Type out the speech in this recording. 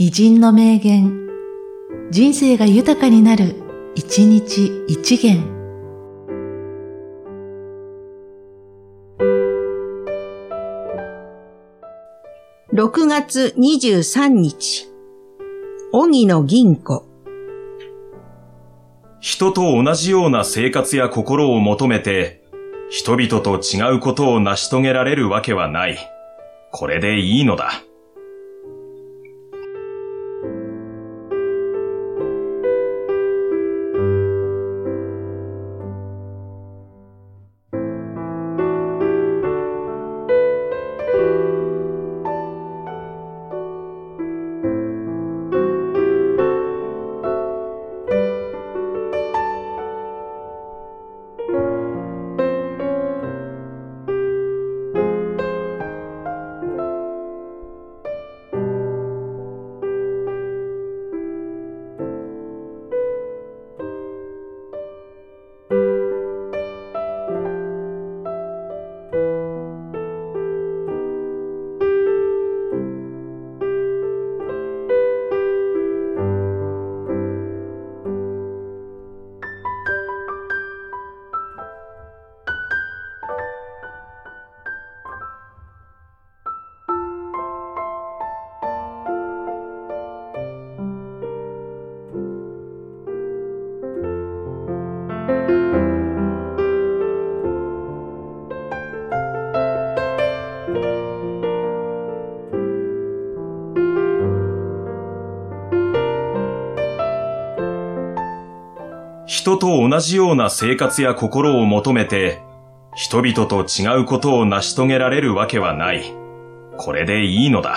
偉人の名言、人生が豊かになる、一日一元。6月23日、荻野銀子。人と同じような生活や心を求めて、人々と違うことを成し遂げられるわけはない。これでいいのだ。人と同じような生活や心を求めて、人々と違うことを成し遂げられるわけはない。これでいいのだ。